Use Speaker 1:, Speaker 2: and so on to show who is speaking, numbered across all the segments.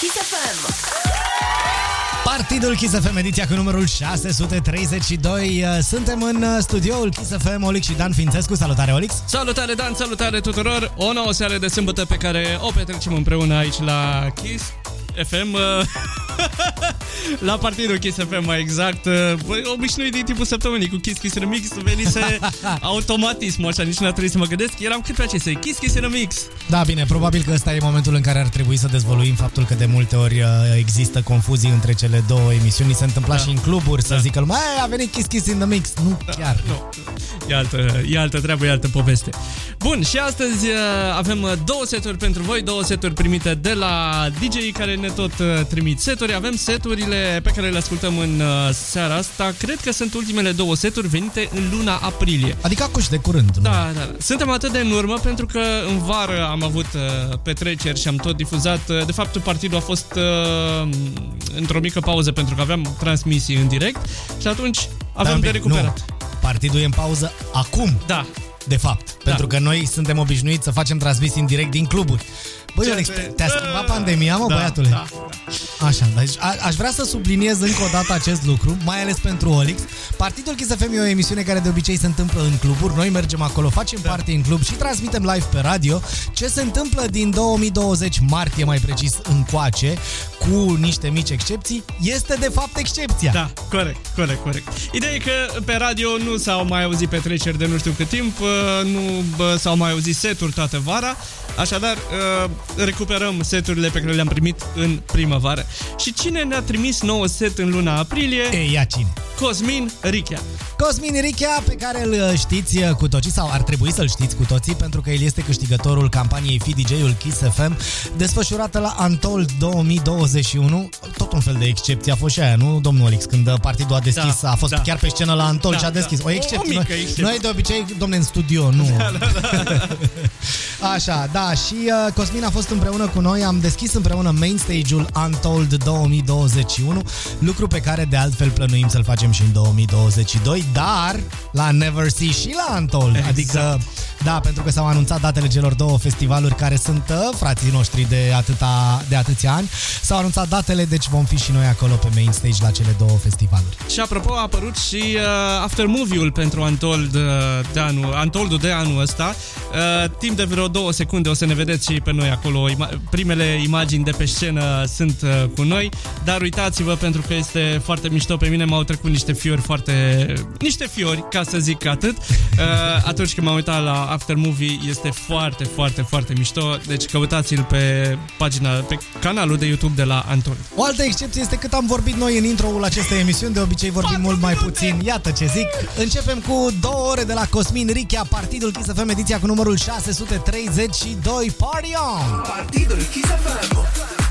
Speaker 1: Kiss FM.
Speaker 2: Partidul Kiss FM, ediția cu numărul 632. Suntem în studioul Kiss FM, Olix și Dan Fințescu. Salutare, Olix!
Speaker 3: Salutare, Dan, salutare tuturor! O nouă seară de sâmbătă pe care o petrecem împreună aici la Kiss FM. la partidul Kiss FM, mai exact. Băi, obișnuit din timpul săptămânii cu Kiss Kiss Remix, venise automatism, așa, nici nu a trebuit să mă gândesc. Eram cât pe acestea, Kiss Kiss Remix.
Speaker 2: Da, bine, probabil că ăsta e momentul în care ar trebui să dezvoluim faptul că de multe ori uh, există confuzii între cele două emisiuni. Se întâmpla
Speaker 3: Da.
Speaker 2: și în cluburi să
Speaker 3: Da.
Speaker 2: zică lumea, "Ei, a venit Kiss Kiss in the Mix. Nu chiar.
Speaker 3: Nu, e altă, e altă treabă, e altă poveste. Bun, și astăzi uh, avem uh, două seturi pentru voi, două seturi primite de la DJ care ne tot uh, trimit seturi. Avem seturile pe care le ascultăm în uh, seara asta. Cred că sunt ultimele două seturi venite în luna aprilie.
Speaker 2: Adică acuși de curând. nu?
Speaker 3: Da, da, da. Suntem atât de în urmă pentru că în vară am avut uh, petreceri și am tot difuzat. Uh, de fapt, partidul a fost uh, într-o mică pauză pentru că aveam transmisii în direct și atunci avem
Speaker 2: Da,
Speaker 3: de
Speaker 2: bine,
Speaker 3: recuperat.
Speaker 2: Nu. Partidul e în pauză acum,
Speaker 3: Da,
Speaker 2: de fapt. Pentru că noi suntem obișnuiți să facem transmisii în direct din cluburi. Băi,
Speaker 3: Ce
Speaker 2: Alex,
Speaker 3: te-
Speaker 2: te-a schimbat pandemia, mă,
Speaker 3: Da,
Speaker 2: băiatule?
Speaker 3: da,
Speaker 2: Așa, deci a, aș vrea să subliniez încă o dată acest lucru, mai ales pentru Olix. Partidul Kiss FM e o emisiune care de obicei se întâmplă în cluburi. Noi mergem acolo, facem da. parte în club și transmitem live pe radio. Ce se întâmplă din 2020, martie mai precis, încoace, cu niște mici excepții, este de fapt excepția.
Speaker 3: Da, corect, corect, corect. Ideea e că pe radio nu s-au mai auzit petreceri de nu știu cât timp, uh, nu bă, s-au mai auzit seturi toată vara, așadar uh, recuperăm seturile pe care le-am primit în primăvară. Și cine ne-a trimis nouă set în luna aprilie?
Speaker 2: E, ia cine?
Speaker 3: Cosmin Richea.
Speaker 2: Cosmin Richea, pe care îl uh, știți uh, cu toții, sau ar trebui să-l știți cu toții, pentru că el este câștigătorul campaniei Fi DJ-ul Kiss FM, desfășurată la Untold 2021. Tot un fel de excepție a fost și aia, nu, domnul Olix? Când uh, partidul a deschis,
Speaker 3: Da,
Speaker 2: a fost
Speaker 3: da.
Speaker 2: chiar pe scenă la Untold
Speaker 3: Da,
Speaker 2: și a deschis.
Speaker 3: da.
Speaker 2: O excepție.
Speaker 3: O mică
Speaker 2: Noi-
Speaker 3: excepție.
Speaker 2: Noi de obicei, domne, în studio, nu. Așa, da, și uh, Cosmin a fost împreună cu noi, am deschis împreună main stage-ul Untold 2021, lucru pe care de altfel plănuim să-l facem și în 2022, dar la Never See și la Untold,
Speaker 3: Exact.
Speaker 2: adică da, pentru că s-au anunțat datele celor două festivaluri care sunt uh, frații noștri de, atâta, de atâția ani, s-au anunțat datele, deci vom fi și noi acolo pe main stage la cele două festivaluri.
Speaker 3: Și apropo, a apărut și uh, aftermovie-ul pentru Untold uh, de anul, Untold-ul de anul ăsta. Uh, timp de vreo două secunde o să ne vedeți și pe noi acolo. Ima- primele imagini de pe scenă sunt uh, cu noi, dar uitați-vă pentru că este foarte mișto. Pe mine m-au trecut niște fiori foarte... niște fiori, ca să zic atât. Uh, atunci când m-am uitat la aftermovie, este foarte, foarte, foarte mișto. Deci căutați-l pe pagina, pe canalul de YouTube de la Untold.
Speaker 2: O altă excepție este cât am vorbit noi în intro-ul acestei emisiuni, de obicei vorbim mult mai puțin. Iată ce zic. Începem cu două ore de la Cosmin Richea, Partidul Kiss FM, ediția cu numărul 632. Party on!
Speaker 1: Partidul Kiss FM.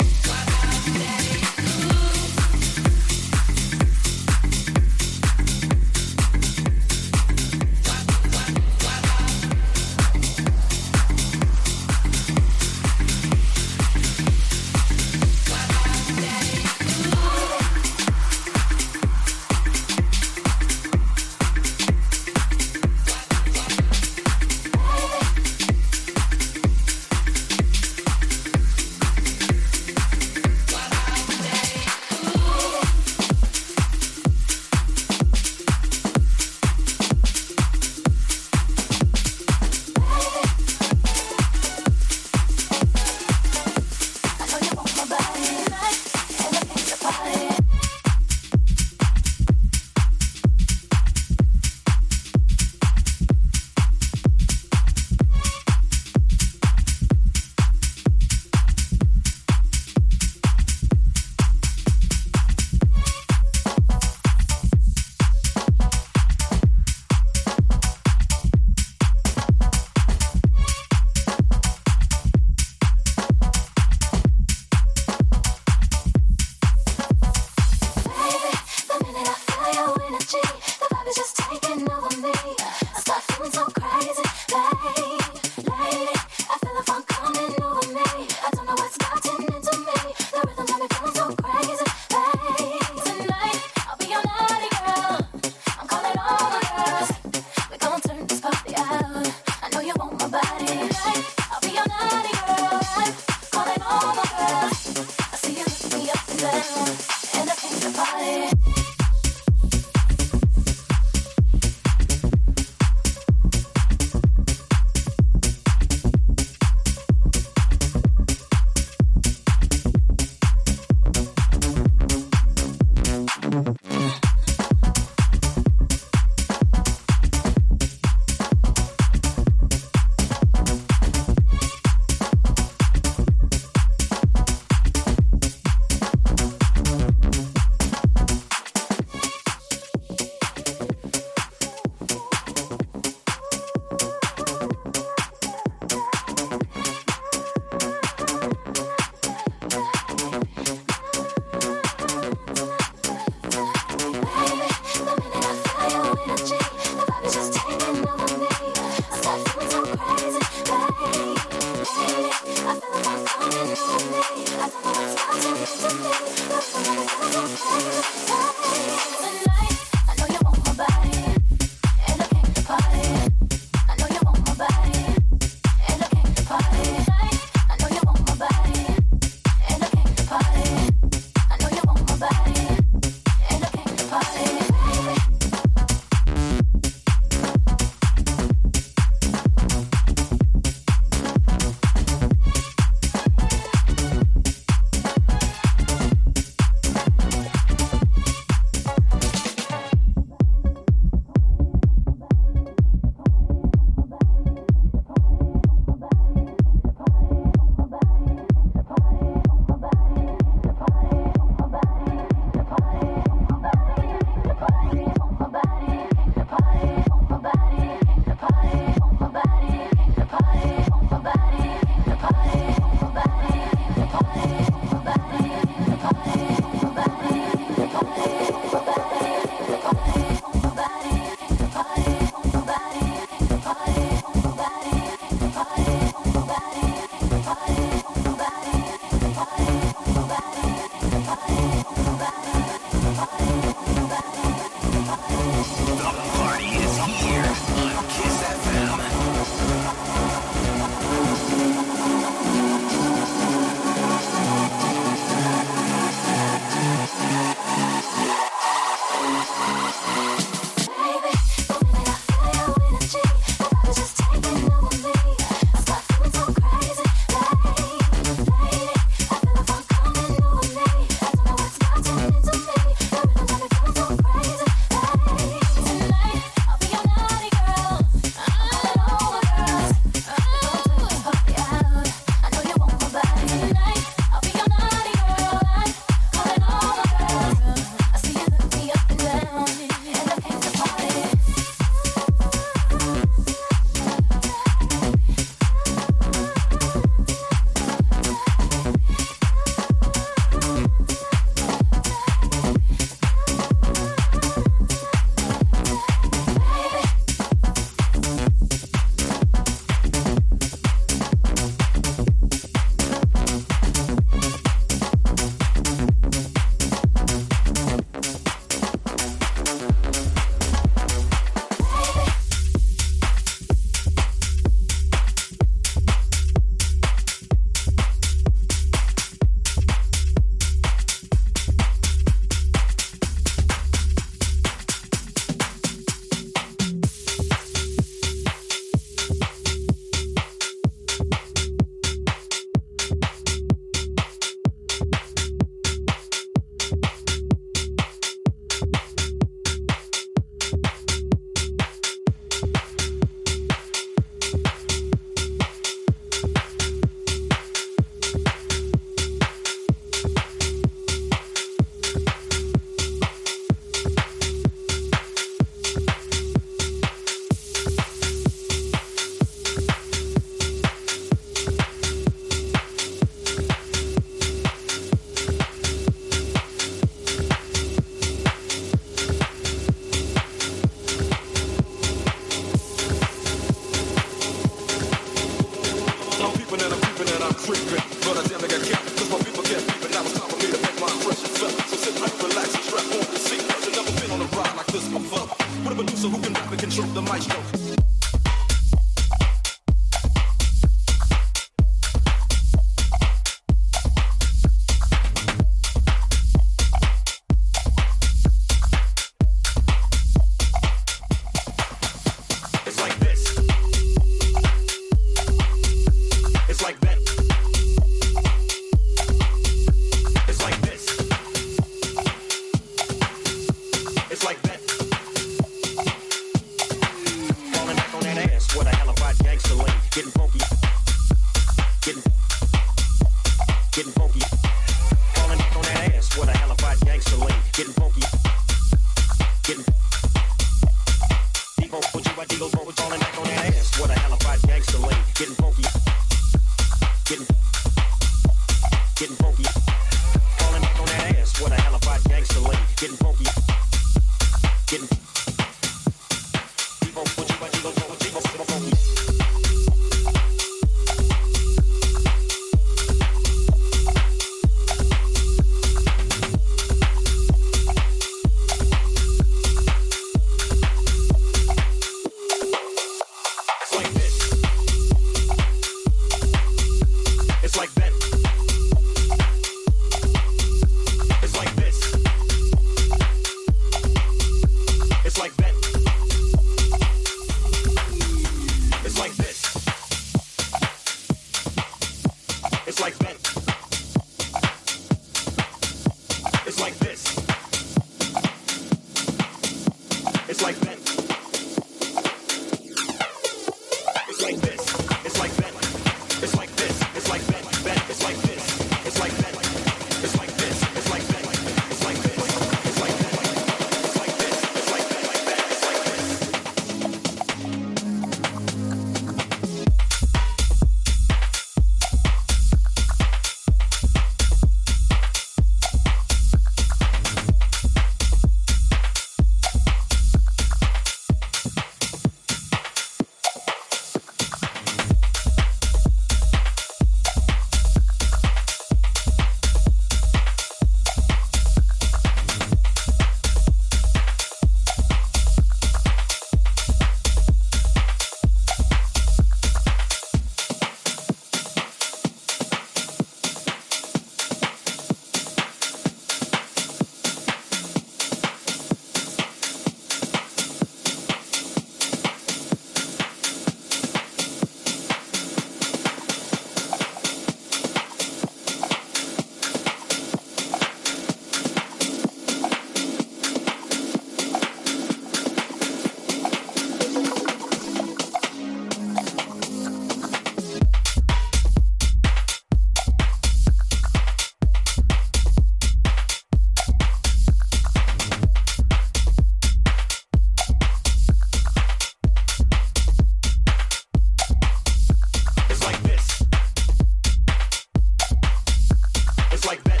Speaker 4: Like
Speaker 5: that.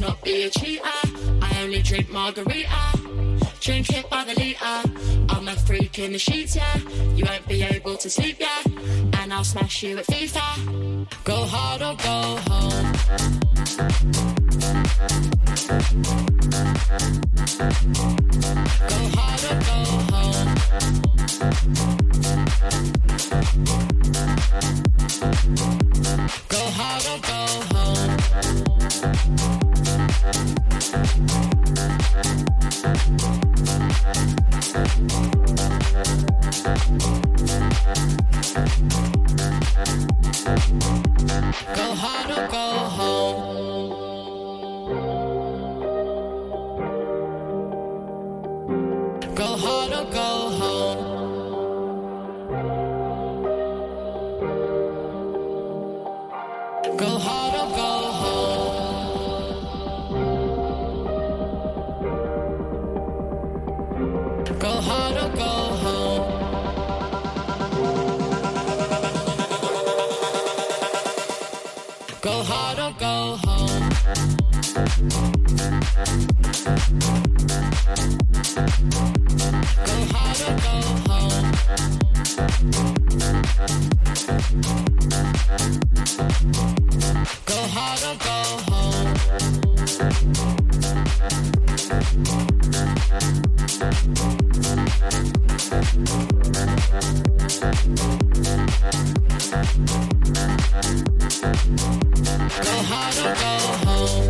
Speaker 6: Not be a cheater. I only drink margarita. Drink it by the litre. I'm a freak in the sheets, yeah. You won't be able to sleep, yeah. And I'll smash you at FIFA. Go hard or go home. Go hard or go home. Go hard or go how to go. Go hard or go home.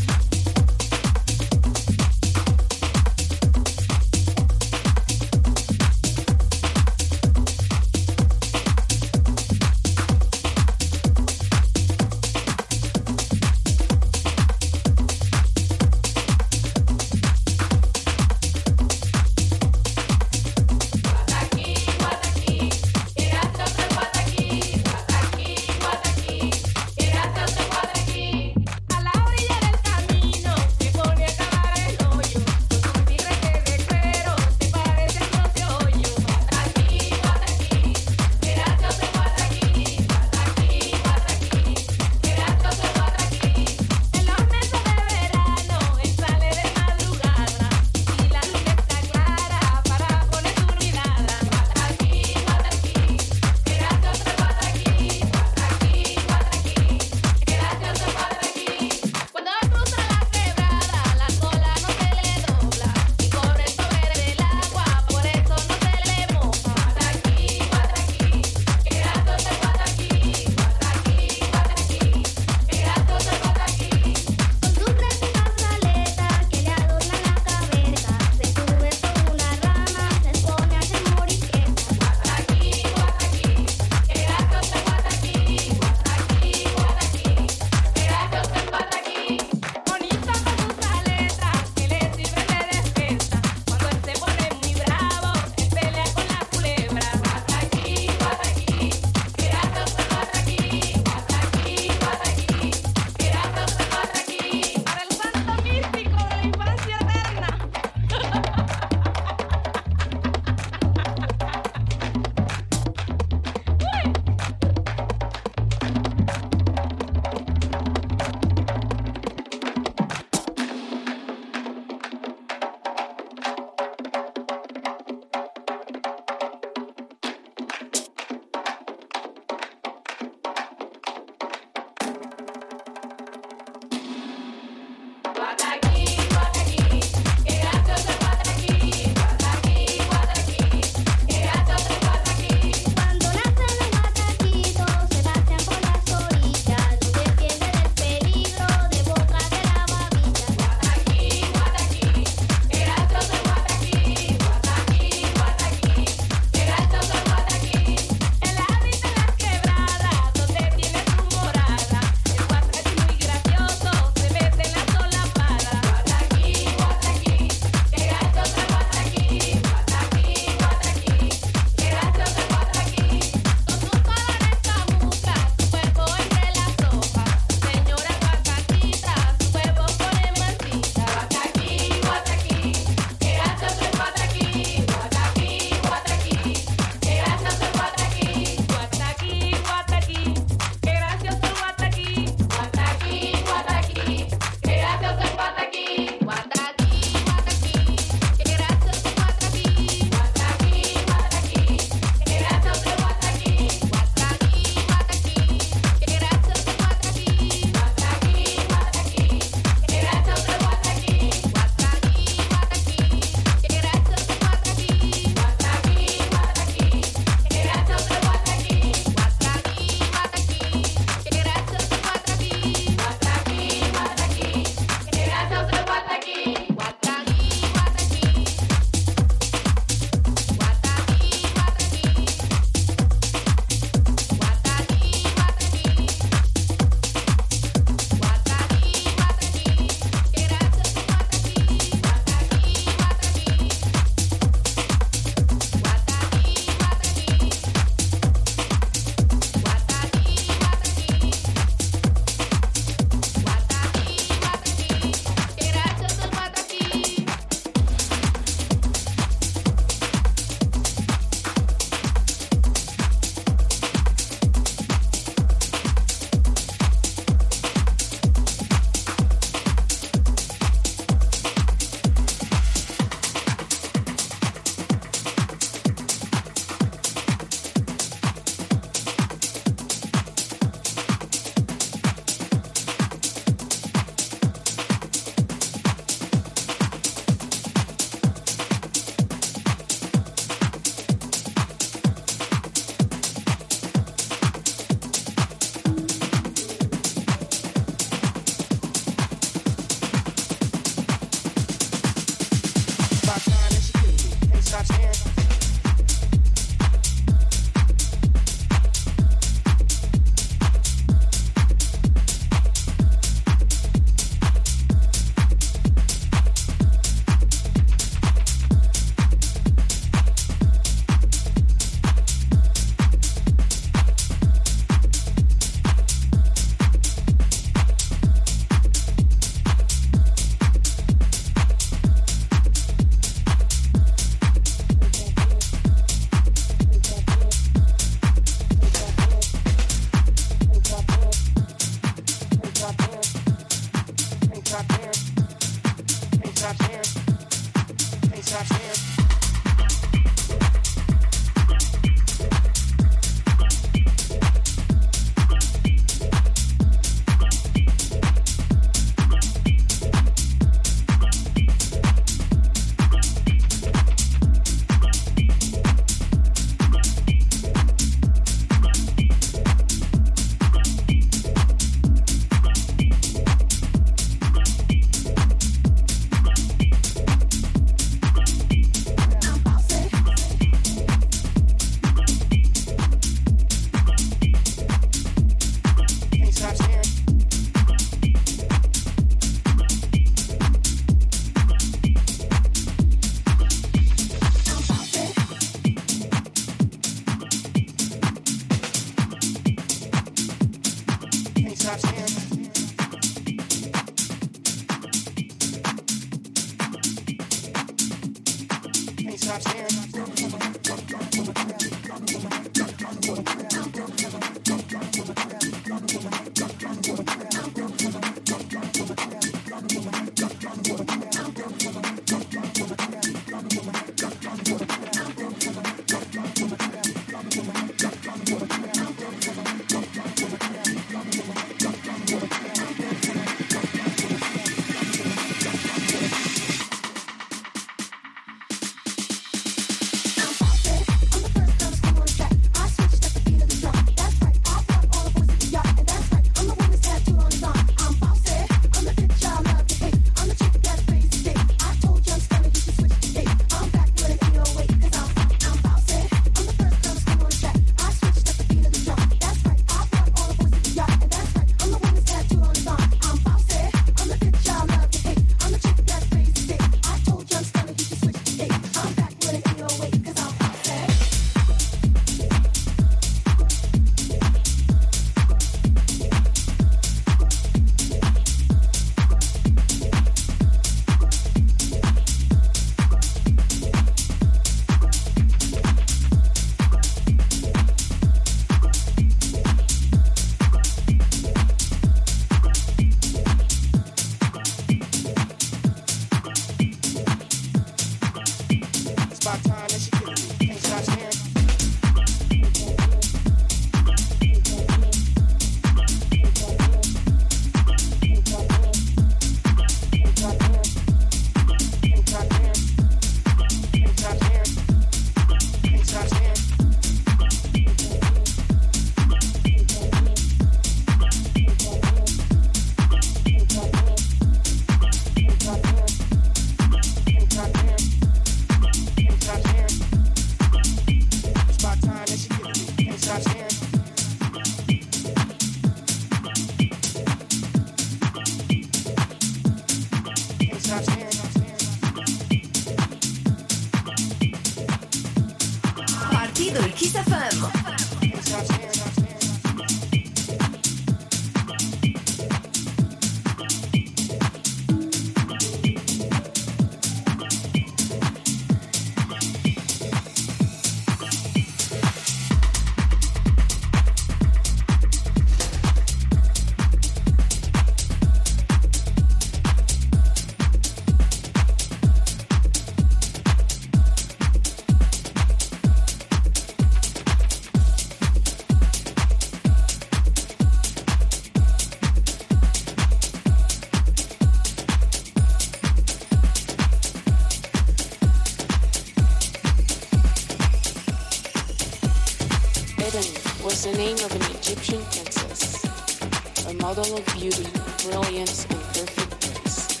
Speaker 7: beauty, brilliance, and perfectness.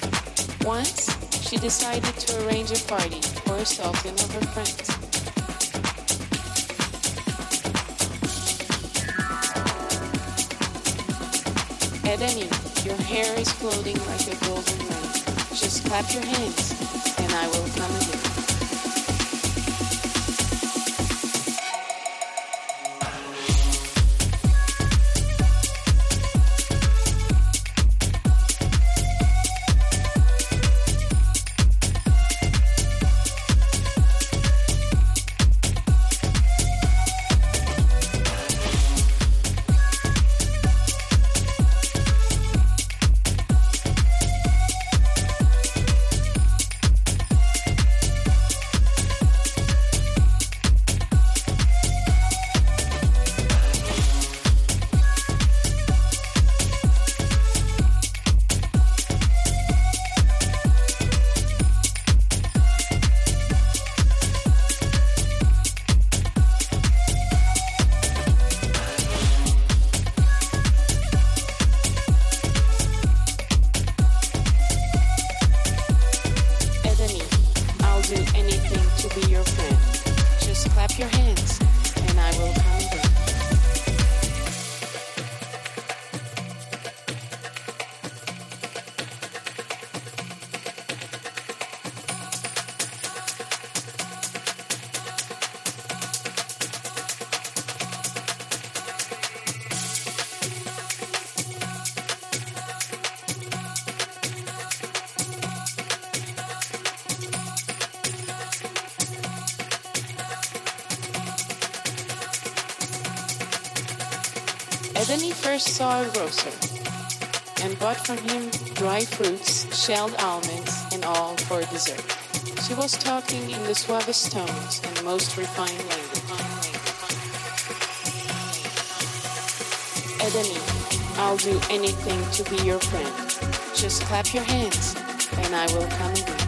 Speaker 7: Once, she decided to arrange a party for herself and all her friends. At any, your hair is floating like a golden rain. Just clap your hands, and I will come again. Edeni first saw a grocer and bought from him dry fruits, shelled almonds, and all for dessert. She was talking in the suavest tones and most refined language. Edeni, I'll do anything to be your friend. Just clap your hands, and I will come again.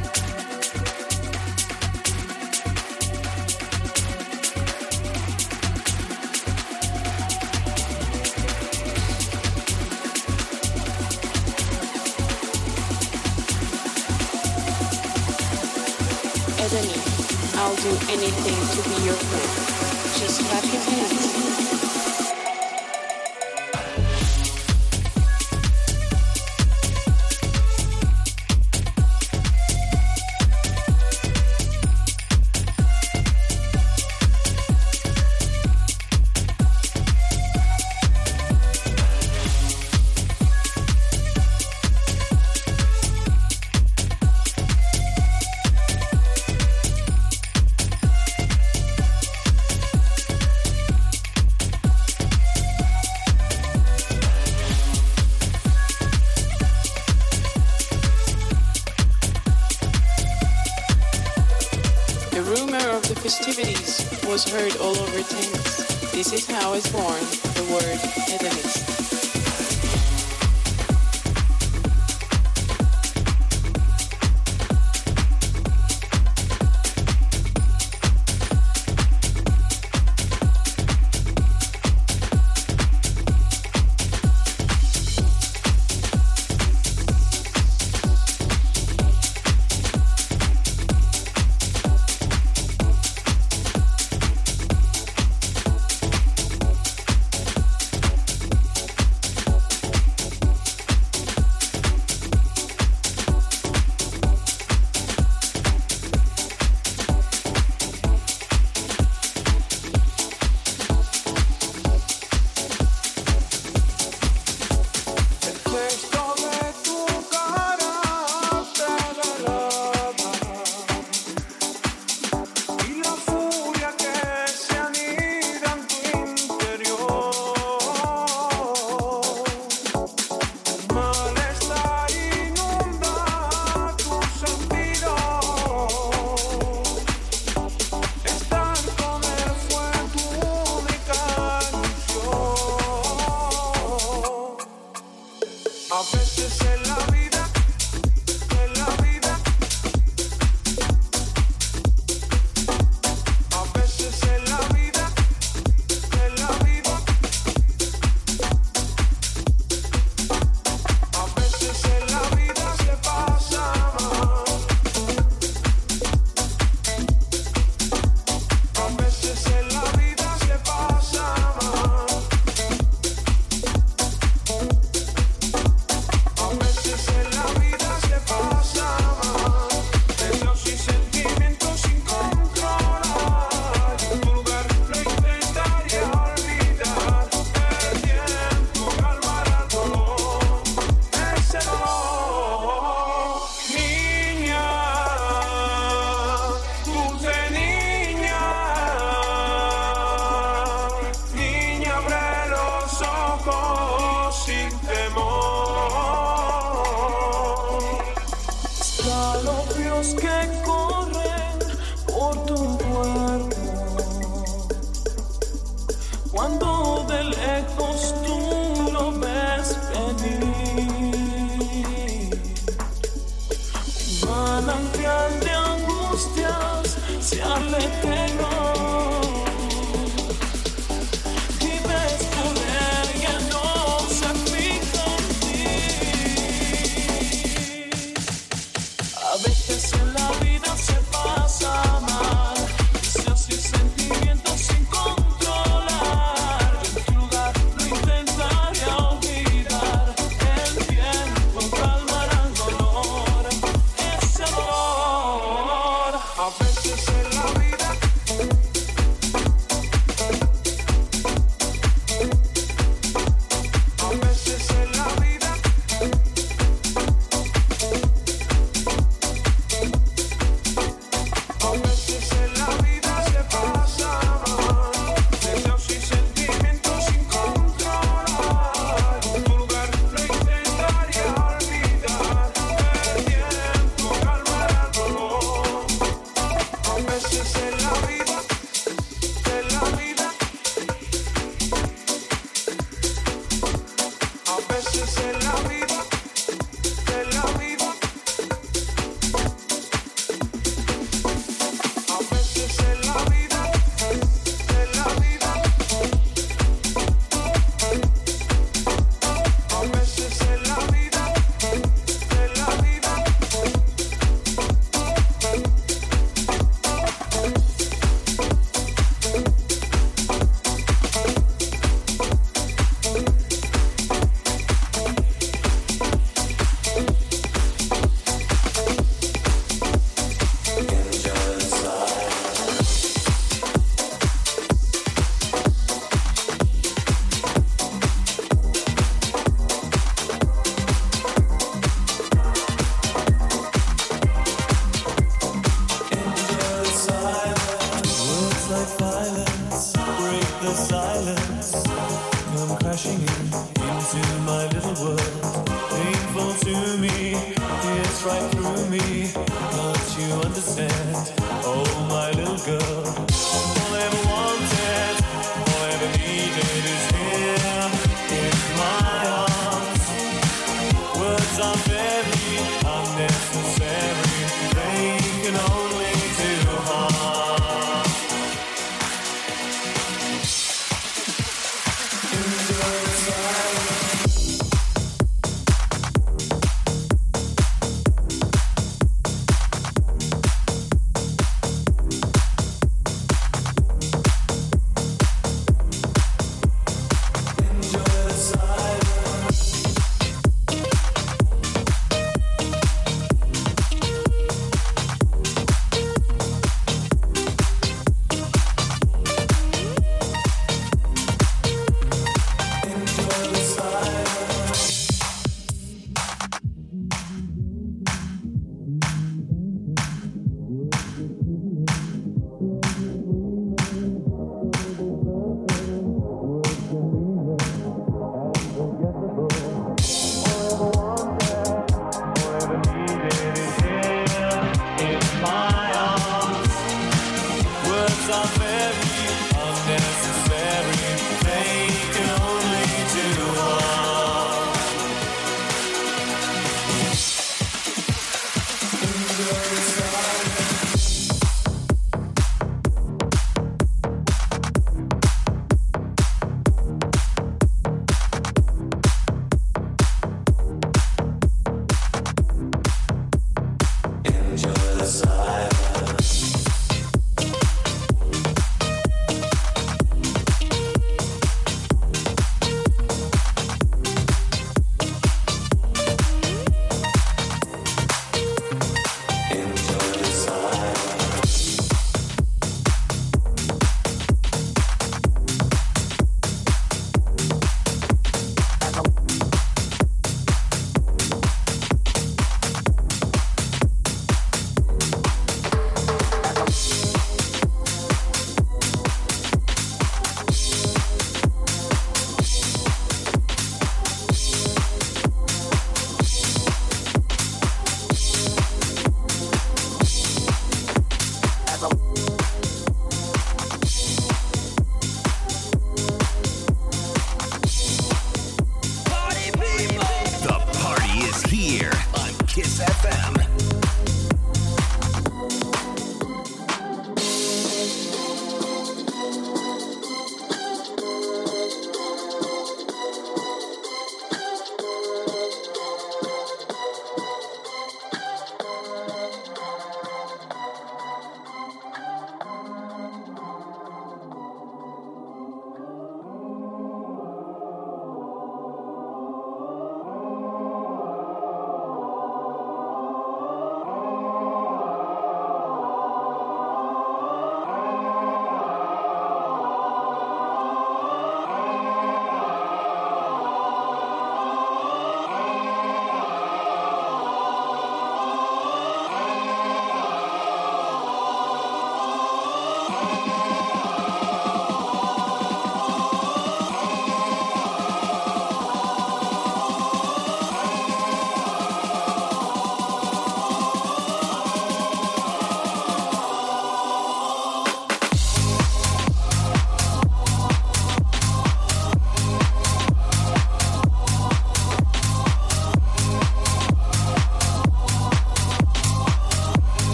Speaker 7: Anything to be your friend. Just clap your hands.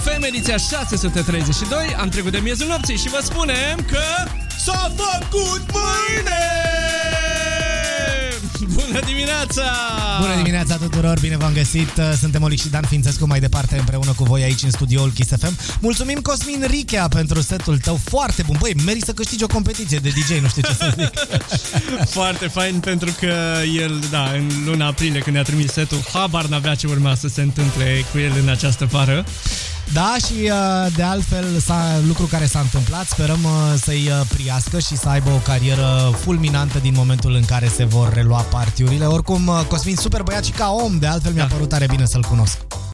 Speaker 8: FM,
Speaker 3: ediția 632. Am trecut de miezul nopții și vă spunem că s-a făcut mâine! Bună dimineața!
Speaker 2: Bună dimineața tuturor, bine v-am găsit! Suntem Olic și Dan Fințescu mai departe împreună cu voi aici în studioul Kiss FM. Mulțumim Cosmin Richea pentru setul tău foarte bun. Băi, meri să câștigi o competiție de DJ, nu știu ce să zic.
Speaker 3: foarte fain pentru că el, da, în luna aprilie când ne-a trimis setul, habar n-avea ce urma să se întâmple cu el în această vară.
Speaker 2: Da, și uh, de altfel s-a, lucru care s-a întâmplat, sperăm uh, să-i uh, priască și să aibă o carieră fulminantă din momentul în care se vor relua partiurile. Oricum, Cosmin, super băiat și ca om, de altfel da. mi-a părut tare bine să-l cunosc.